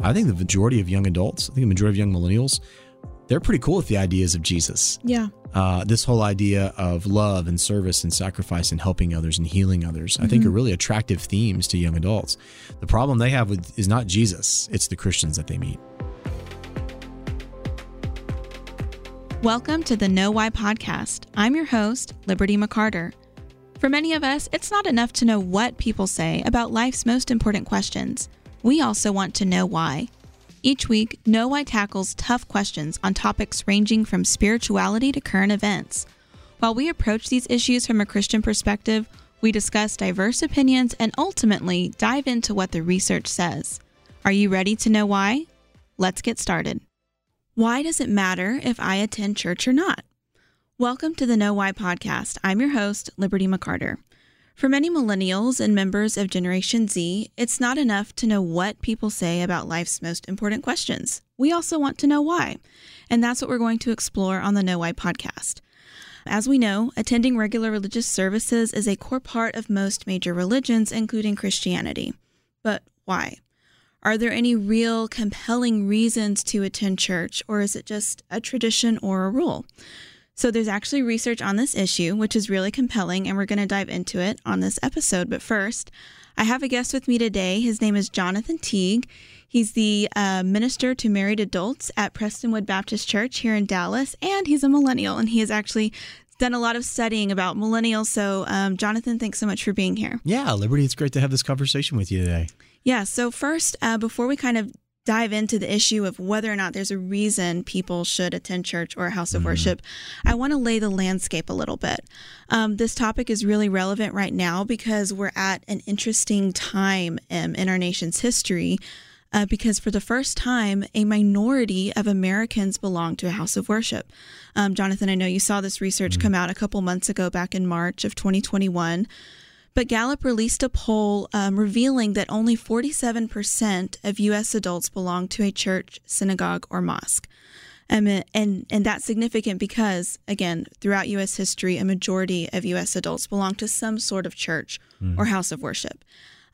I think the majority of young adults, I think the majority of young millennials, they're pretty cool with the ideas of Jesus. Yeah. Uh, this whole idea of love and service and sacrifice and helping others and healing others, I think, are really attractive themes to young adults. The problem they have with is not Jesus; it's the Christians that they meet. Welcome to the Know Why podcast. I'm your host, Liberty McArtor. For many of us, it's not enough to know what people say about life's most important questions. We also want to know why. Each week, Know Why tackles tough questions on topics ranging from spirituality to current events. While we approach these issues from a Christian perspective, we discuss diverse opinions and ultimately dive into what the research says. Are you ready to know why? Let's get started. Why does it matter if I attend church or not? Welcome to the Know Why podcast. I'm your host, Liberty McArtor. For many millennials and members of Generation Z, it's not enough to know what people say about life's most important questions. We also want to know why. And that's what we're going to explore on the Know Why podcast. As we know, attending regular religious services is a core part of most major religions, including Christianity. But why? Are there any real compelling reasons to attend church, or is it just a tradition or a rule? So, there's actually research on this issue, which is really compelling, and we're going to dive into it on this episode. But first, I have a guest with me today. His name is Jonathan Teague. He's the uh, minister to married adults at Prestonwood Baptist Church here in Dallas, and he's a millennial, and he has actually done a lot of studying about millennials. So, um, Jonathan, thanks so much for being here. Yeah, Liberty, it's great to have this conversation with you today. Yeah. So, first, uh, before we kind of dive into the issue of whether or not there's a reason people should attend church or a house of mm-hmm. worship, I want to lay the landscape a little bit. Um, this topic is really relevant right now because we're at an interesting time um, in our nation's history. Uh, because for the first time, a minority of Americans belong to a house of worship. Um, Jonathan, I know you saw this research mm-hmm. come out a couple months ago, back in March of 2021. But Gallup released a poll um, revealing that only 47% of U.S. adults belong to a church, synagogue, or mosque. Um, and, and that's significant because, again, throughout U.S. history, a majority of U.S. adults belong to some sort of church mm. or house of worship.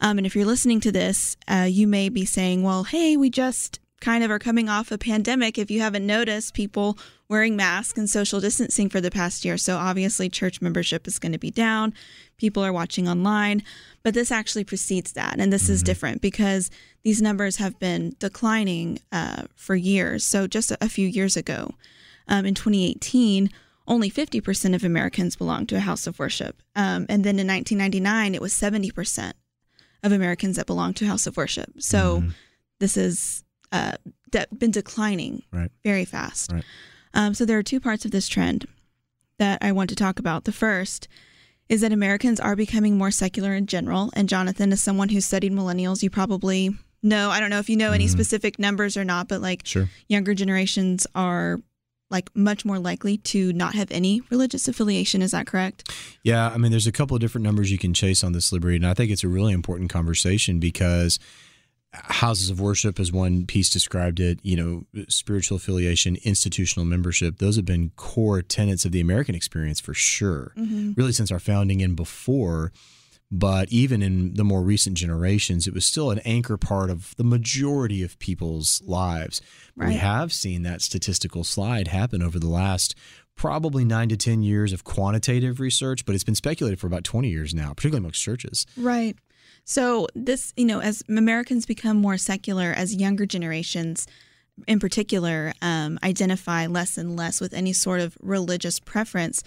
Um, and if you're listening to this, uh, you may be saying, well, hey, we just kind of are coming off a pandemic. If you haven't noticed, people wearing masks and social distancing for the past year. So obviously, church membership is going to be down. People are watching online. But this actually precedes that. And this mm-hmm. is different because these numbers have been declining uh, for years. So just a, few years ago, um, in 2018, only 50% of Americans belonged to a house of worship. Um, and then in 1999, it was 70% of Americans that belonged to a house of worship. So mm-hmm. this is uh, de- been declining right. very fast. Right. Um, so there are two parts of this trend that I want to talk about. The first is that Americans are becoming more secular in general. And Jonathan, as someone who's studied millennials, you probably know, I don't know if you know any mm-hmm. specific numbers or not, but like sure. younger generations are like much more likely to not have any religious affiliation. Is that correct? Yeah. I mean, there's a couple of different numbers you can chase on this, Liberty. And I think it's a really important conversation because houses of worship, as one piece described it, you know, spiritual affiliation, institutional membership, those have been core tenets of the American experience for sure, mm-hmm. really since our founding and before. But even in the more recent generations, it was still an anchor part of the majority of people's lives. Right. We have seen that statistical slide happen over the last probably nine to 10 years of quantitative research, but it's been speculated for about 20 years now, particularly amongst churches. Right. So, this, you know, as Americans become more secular, as younger generations in particular um, identify less and less with any sort of religious preference,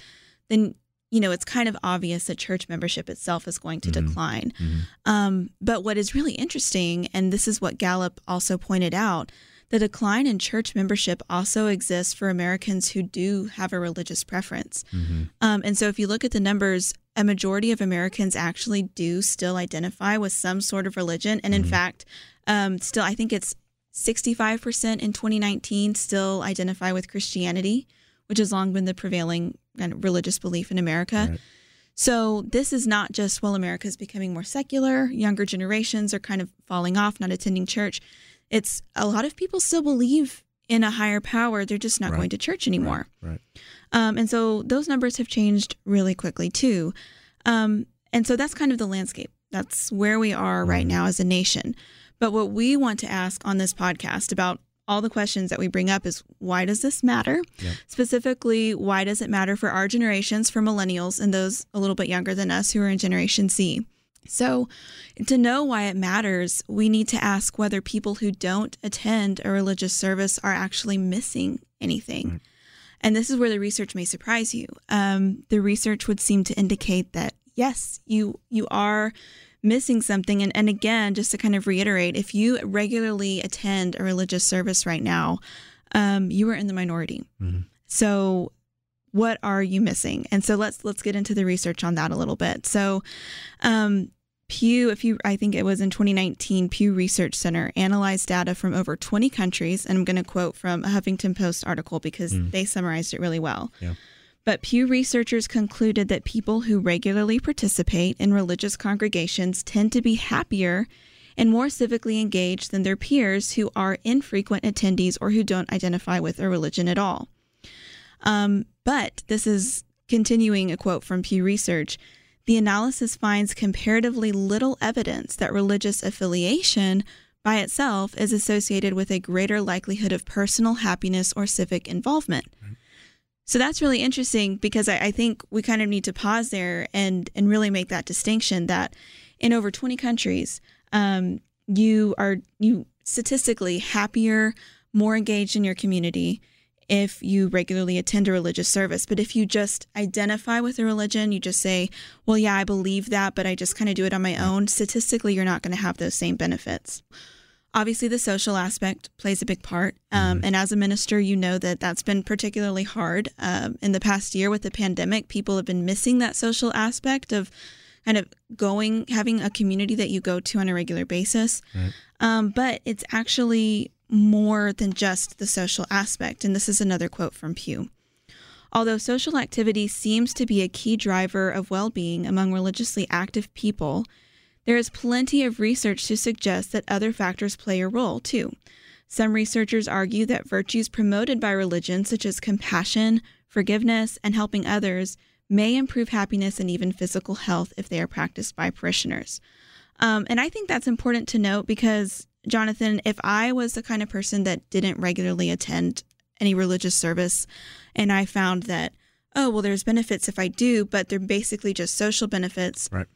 then you know, it's kind of obvious that church membership itself is going to mm-hmm. decline. Mm-hmm. Um, but what is really interesting, and this is what Gallup also pointed out, the decline in church membership also exists for Americans who do have a religious preference. Mm-hmm. Um, and so if you look at the numbers, a majority of Americans actually do still identify with some sort of religion. And in mm-hmm. fact, um, still, I think it's 65% in 2019 still identify with Christianity, which has long been the prevailing kind of religious belief in America. Right. So this is not just, well, America is becoming more secular, younger generations are kind of falling off, not attending church it's a lot of people still believe in a higher power. They're just not right. going to church anymore. Right. right. Um, and so those numbers have changed really quickly too. Um, and so that's kind of the landscape. That's where we are right mm-hmm. now as a nation. But what we want to ask on this podcast about all the questions that we bring up is why does this matter? Specifically, why does it matter for our generations, for millennials and those a little bit younger than us who are in Generation Z? So, to know why it matters, we need to ask whether people who don't attend a religious service are actually missing anything. And this is where the research may surprise you. Um, the research would seem to indicate that yes, you you are missing something. And, and again, just to kind of reiterate, if you regularly attend a religious service right now, um, you are in the minority. Mm-hmm. So what are you missing? And so let's let's get into the research on that a little bit. So um, Pew, if you, I think it was in 2019, Pew Research Center analyzed data from over 20 countries. And I'm going to quote from a Huffington Post article because Mm. they summarized it really well. Yeah. But Pew researchers concluded that people who regularly participate in religious congregations tend to be happier and more civically engaged than their peers who are infrequent attendees or who don't identify with a religion at all. Um, but this is continuing a quote from Pew Research. The analysis finds comparatively little evidence that religious affiliation by itself is associated with a greater likelihood of personal happiness or civic involvement. So that's really interesting because I, I think we kind of need to pause there and and really make that distinction that in over 20 countries, um, you are you statistically happier, more engaged in your community if you regularly attend a religious service. But if you just identify with a religion, you just say, well, yeah, I believe that, but I just kind of do it on my own, statistically, you're not going to have those same benefits. Obviously, the social aspect plays a big part. Um, And as a minister, you know that that's been particularly hard. Um, in the past year with the pandemic, people have been missing that social aspect of kind of going, having a community that you go to on a regular basis. Right. Um, but it's actually more than just the social aspect. And this is another quote from Pew. Although social activity seems to be a key driver of well being among religiously active people, there is plenty of research to suggest that other factors play a role too. Some researchers argue that virtues promoted by religion, such as compassion, forgiveness, and helping others, may improve happiness and even physical health if they are practiced by parishioners. Um, and I think that's important to note because, Jonathan, if I was the kind of person that didn't regularly attend any religious service and I found that, oh, well, there's benefits if I do, but they're basically just social benefits, Right.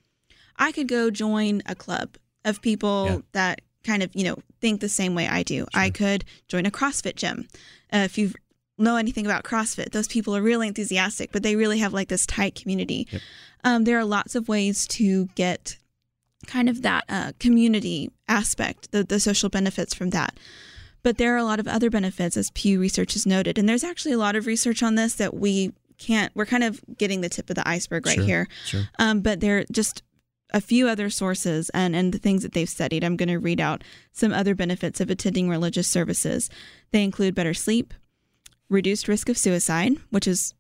I could go join a club of people Yeah. that kind of, you know, think the same way I do. Sure. I could join a CrossFit gym. Uh, if you know anything about CrossFit, those people are really enthusiastic, but they really have like this tight community. Yep. Um, there are lots of ways to get kind of that uh, community aspect, the, the social benefits from that. But there are a lot of other benefits, as Pew Research has noted. And there's actually a lot of research on this that we can't, we're kind of getting the tip of the iceberg right Sure. here. Sure. Um, but there are just a few other sources and, and the things that they've studied. I'm going to read out some other benefits of attending religious services. They include better sleep, reduced risk of suicide, which is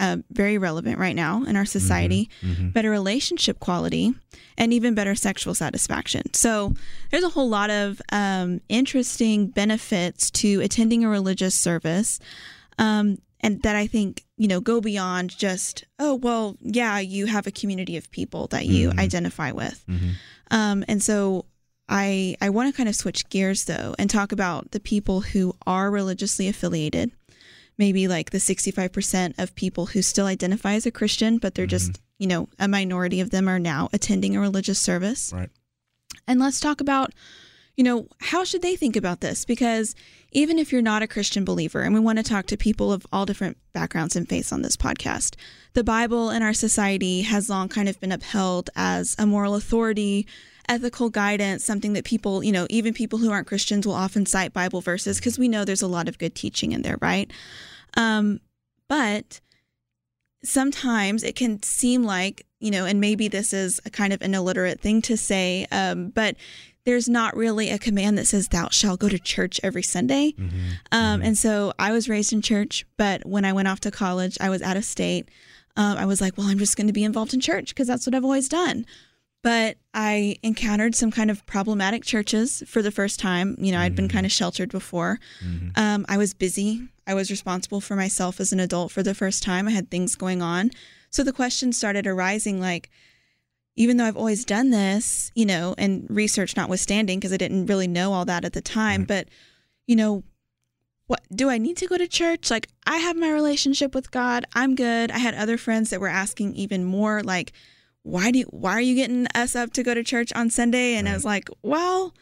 uh, very relevant right now in our society, Mhm. better relationship quality, and even better sexual satisfaction. So there's a whole lot of um, interesting benefits to attending a religious service. Um, and that I think, you know, go beyond just, oh, well, yeah, you have a community of people that you Mhm. identify with. Mhm. Um, and so I I want to kind of switch gears though and talk about the people who are religiously affiliated. Maybe like the 65% of people who still identify as a Christian, but they're just, mm-hmm. you know, a minority of them are now attending a religious service. Right. And let's talk about, you know, how should they think about this? Because even if you're not a Christian believer, and we want to talk to people of all different backgrounds and faiths on this podcast, the Bible in our society has long kind of been upheld as a moral authority, ethical guidance, something that people, you know, even people who aren't Christians will often cite Bible verses because we know there's a lot of good teaching in there, right? Um, but sometimes it can seem like, you know, and maybe this is a kind of an illiterate thing to say, um, but there's not really a command that says, Thou shalt go to church every Sunday. Mhm. Um, and so I was raised in church, but when I went off to college, I was out of state. Um, I was like, well, I'm just going to be involved in church because that's what I've always done. But I encountered some kind of problematic churches for the first time. You know, I'd been kind of sheltered before. Mhm. Um, I was busy. I was responsible for myself as an adult for the first time. I had things going on. So the question started arising like, even though I've always done this, you know, and research notwithstanding, because I didn't really know all that at the time, Right. but, you know, what do I need to go to church? Like, I have my relationship with God. I'm good. I had other friends that were asking even more, like, why do you, why are you getting us up to go to church on Sunday? And I was like, well,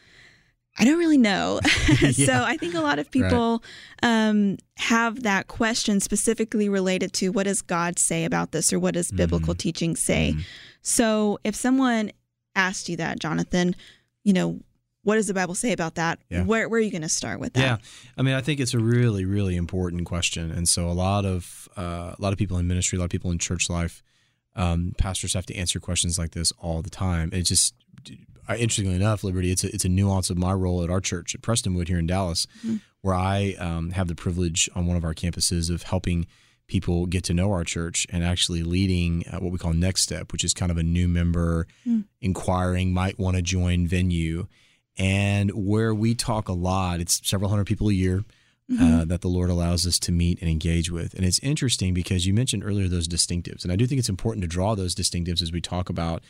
I don't really know. so I think a lot of people um, have that question specifically related to what does God say about this or what does biblical Mhm. teaching say? Mhm. So if someone asked you that, Jonathan, you know, what does the Bible say about that? Yeah. Where, where are you going to start with that? Yeah. I mean, I think it's a really, really important question, and so a lot of uh, a lot of people in ministry, a lot of people in church life, um, pastors have to answer questions like this all the time. It's just uh, interestingly enough, Liberty, it's a, it's a nuance of my role at our church at Prestonwood here in Dallas, Mhm. where I um, have the privilege on one of our campuses of helping people get to know our church and actually leading uh, what we call Next Step, which is kind of a new member Hmm. inquiring might want to join venue. And where we talk a lot, it's several hundred people a year Mm-hmm. uh, that the Lord allows us to meet and engage with. And it's interesting because you mentioned earlier those distinctives. And I do think it's important to draw those distinctives as we talk about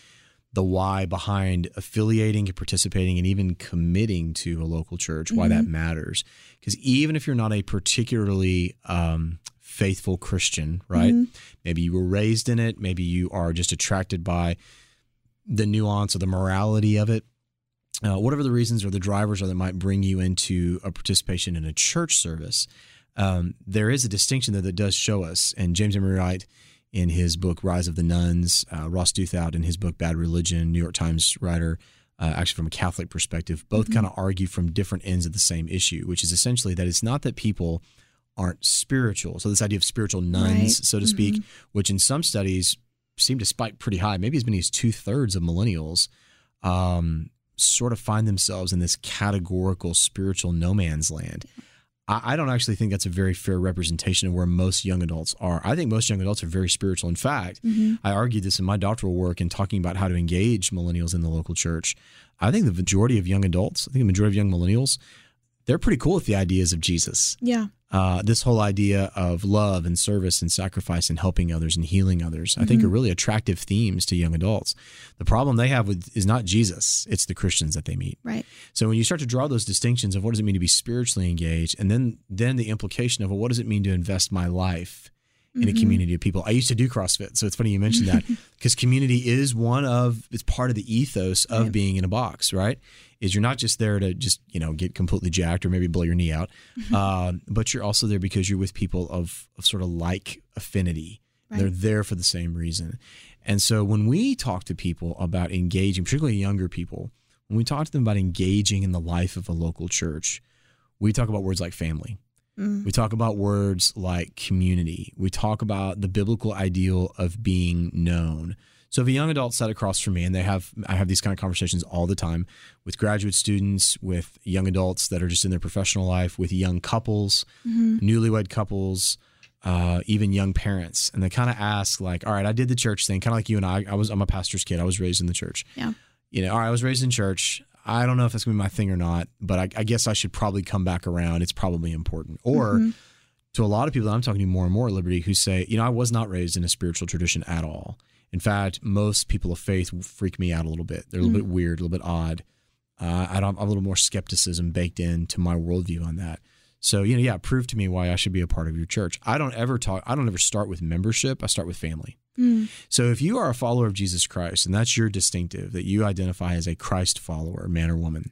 the why behind affiliating and participating and even committing to a local church, why that matters. Because even if you're not a particularly um, faithful Christian, right? Mhm. Maybe you were raised in it, maybe you are just attracted by the nuance or the morality of it. Uh, whatever the reasons or the drivers are that might bring you into a participation in a church service, um, there is a distinction there that does show us. And James Emery White, in his book Rise of the Nones, uh, Ross Douthat in his book Bad Religion, New York Times writer, uh, actually from a Catholic perspective, both kind of argue from different ends of the same issue, which is essentially that it's not that people aren't spiritual. So this idea of spiritual nones, Right. so to speak, which in some studies seem to spike pretty high, maybe as many as two thirds of millennials um, sort of find themselves in this categorical spiritual no man's land. I, I don't actually think that's a very fair representation of where most young adults are. I think most young adults are very spiritual. In fact, Mhm. I argued this in my doctoral work in talking about how to engage millennials in the local church. I think the majority of young adults, I think the majority of young millennials, they're pretty cool with the ideas of Jesus Yeah. Uh, this whole idea of love and service and sacrifice and helping others and healing others, I think are really attractive themes to young adults. The problem they have with is not Jesus; it's the Christians that they meet. Right. So when you start to draw those distinctions of what does it mean to be spiritually engaged, and then then the implication of well, what does it mean to invest my life in a community of people? I used to do CrossFit, so it's funny you mentioned that because community is one of it's part of the ethos of Right. being in a box, right? Is you're not just there to just you know get completely jacked or maybe blow your knee out, um, but you're also there because you're with people of, of sort of like affinity. Right. They're there for the same reason. And so when we talk to people about engaging, particularly younger people, when we talk to them about engaging in the life of a local church, we talk about words like family. Mm. We talk about words like community. We talk about the biblical ideal of being known. So if a young adult sat across from me and they have I have these kind of conversations all the time with graduate students, with young adults that are just in their professional life, with young couples, Mhm. newlywed couples, uh, even young parents, and they kind of ask like, "All right, I did the church thing, kind of like you and I. I was I'm a pastor's kid. I was raised in the church. Yeah. You know, all right, I was raised in church. I don't know if that's gonna be my thing or not, but I, I guess I should probably come back around. It's probably important. Or Mhm. to a lot of people that I'm talking to more and more at Liberty who say, you know, I was not raised in a spiritual tradition at all. In fact, most people of faith freak me out a little bit. They're a little bit weird, a little bit odd. Uh, I don't I have a little more skepticism baked into my worldview on that. So, you know, yeah, prove to me why I should be a part of your church. I don't ever talk, I don't ever start with membership. I start with family. Mm. So if you are a follower of Jesus Christ and that's your distinctive, that you identify as a Christ follower, man or woman,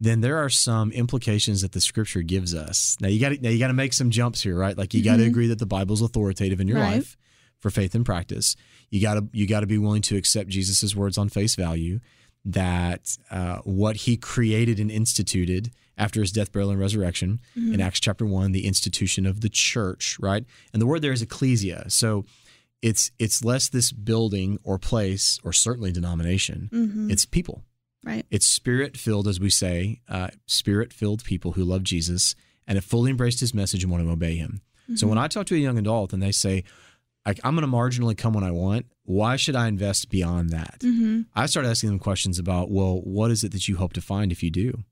then there are some implications that the scripture gives us. Now you got to now you got to make some jumps here, right? Like you got to agree that the Bible's authoritative in your Right. life for faith and practice. You got to you got to be willing to accept Jesus' words on face value that uh, what he created and instituted after his death, burial, and resurrection in Acts chapter one, the institution of the church, right? And the word there is ecclesia. So it's it's less this building or place or certainly denomination. Mhm. It's people. Right. It's spirit filled, as we say, uh, spirit filled people who love Jesus and have fully embraced his message and want to obey him. So when I talk to a young adult and they say, like, I'm going to marginally come when I want, why should I invest beyond that? Mhm. I started asking them questions about, well, what is it that you hope to find if you do?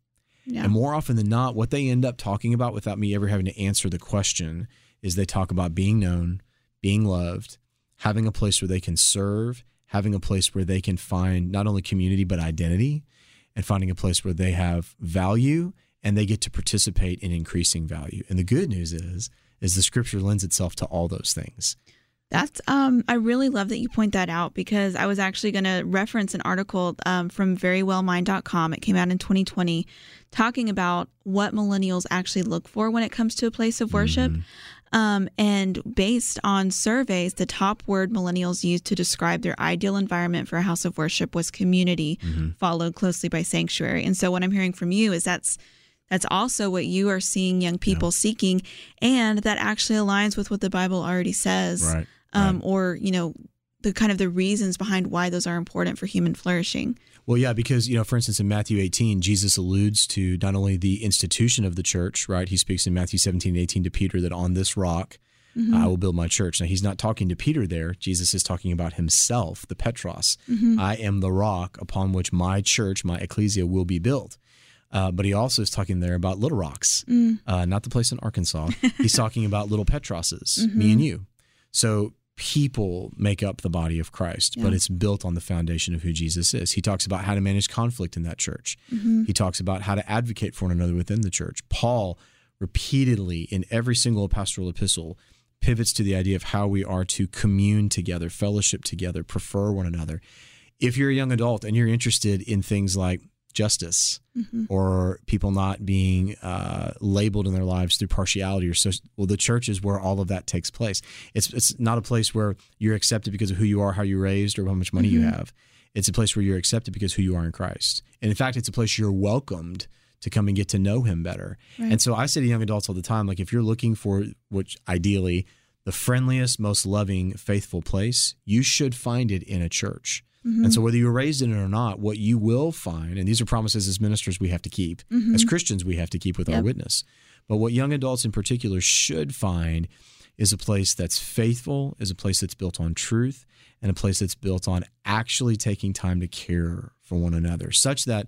Yeah. And more often than not, what they end up talking about without me ever having to answer the question is they talk about being known, being loved, having a place where they can serve, having a place where they can find not only community but identity and finding a place where they have value and they get to participate in increasing value. And the good news is is the scripture lends itself to all those things. That's um I really love that you point that out because I was actually going to reference an article um, from verywellmind.com. It came out in 2020 talking about what millennials actually look for when it comes to a place of worship. Mm-hmm. Um, and based on surveys, the top word millennials used to describe their ideal environment for a house of worship was community, mm-hmm. followed closely by sanctuary. And so, what I'm hearing from you is that's that's also what you are seeing young people yeah. seeking, and that actually aligns with what the Bible already says, right, um, right. or you know, the kind of the reasons behind why those are important for human flourishing. Well, yeah, because you know, for instance, in Matthew 18, Jesus alludes to not only the institution of the church, right? He speaks in Matthew 17 and 18 to Peter that on this rock mm-hmm. I will build my church. Now, he's not talking to Peter there. Jesus is talking about himself, the Petros. Mm-hmm. I am the rock upon which my church, my ecclesia, will be built. Uh, but he also is talking there about little rocks, mm. uh, not the place in Arkansas. He's talking about little Petroses, mm-hmm. me and you. So people make up the body of Christ, yeah. but it's built on the foundation of who Jesus is. He talks about how to manage conflict in that church. Mm-hmm. He talks about how to advocate for one another within the church. Paul repeatedly in every single pastoral epistle pivots to the idea of how we are to commune together, fellowship together, prefer one another. If you're a young adult and you're interested in things like justice mm-hmm. or people not being uh, labeled in their lives through partiality or so well the church is where all of that takes place it's it's not a place where you're accepted because of who you are how you're raised or how much money mm-hmm. you have it's a place where you're accepted because who you are in Christ and in fact it's a place you're welcomed to come and get to know him better right. and so I say to young adults all the time like if you're looking for which ideally the friendliest most loving faithful place you should find it in a church Mm-hmm. And so, whether you were raised in it or not, what you will find, and these are promises as ministers we have to keep, mm-hmm. as Christians we have to keep with yep. our witness, but what young adults in particular should find is a place that's faithful, is a place that's built on truth, and a place that's built on actually taking time to care for one another, such that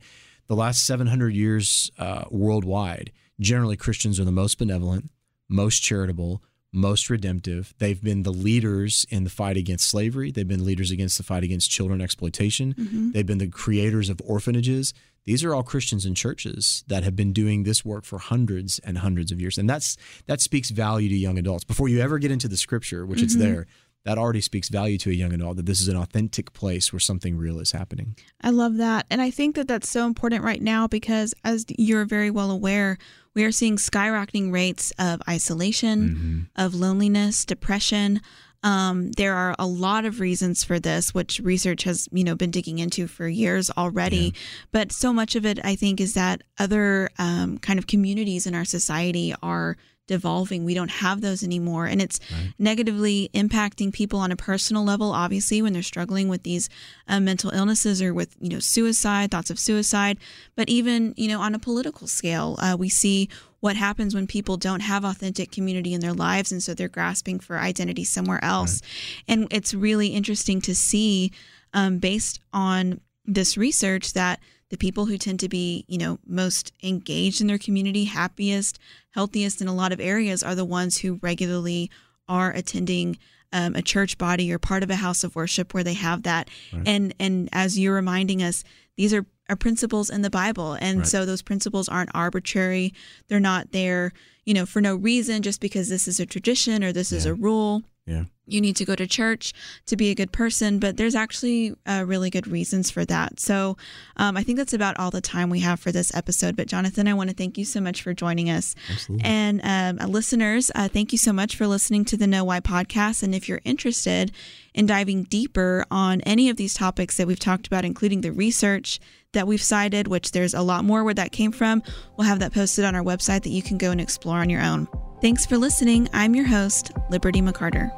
the last 700 years uh, worldwide, generally Christians are the most benevolent, most charitable, most redemptive. They've been the leaders in the fight against slavery. They've been leaders against the fight against children exploitation. Mm-hmm. They've been the creators of orphanages. These are all Christians and churches that have been doing this work for hundreds and hundreds of years. And that's that speaks value to young adults. Before you ever get into the scripture, which mm-hmm. it's there, that already speaks value to a young adult that this is an authentic place where something real is happening. I love that. And I think that that's so important right now because, as you're very well aware, we are seeing skyrocketing rates of isolation, mm-hmm. of loneliness, depression. Um, there are a lot of reasons for this, which research has you know been digging into for years already. Yeah. But so much of it, I think, is that other um, kind of communities in our society are devolving. We don't have those anymore. And it's right. negatively impacting people on a personal level, obviously, when they're struggling with these uh, mental illnesses or with, you know, suicide, thoughts of suicide. But even, you know, on a political scale, uh, we see what happens when people don't have authentic community in their lives. And so they're grasping for identity somewhere else. Right. And it's really interesting to see, um, based on this research, that the people who tend to be, you know, most engaged in their community, happiest, healthiest in a lot of areas are the ones who regularly are attending um, a church body or part of a house of worship where they have that. Right. And and as you're reminding us, these are, are principles in the Bible, and right. so those principles aren't arbitrary. They're not there, you know, for no reason, just because this is a tradition or this yeah. is a rule. Yeah. You need to go to church to be a good person, but there's actually uh, really good reasons for that. So um, I think that's about all the time we have for this episode. But Jonathan, I want to thank you so much for joining us. Absolutely. And um, uh, listeners, uh, thank you so much for listening to the Know Why podcast. And if you're interested in diving deeper on any of these topics that we've talked about, including the research that we've cited, which there's a lot more where that came from, we'll have that posted on our website that you can go and explore on your own. Thanks for listening. I'm your host, Liberty McArtor.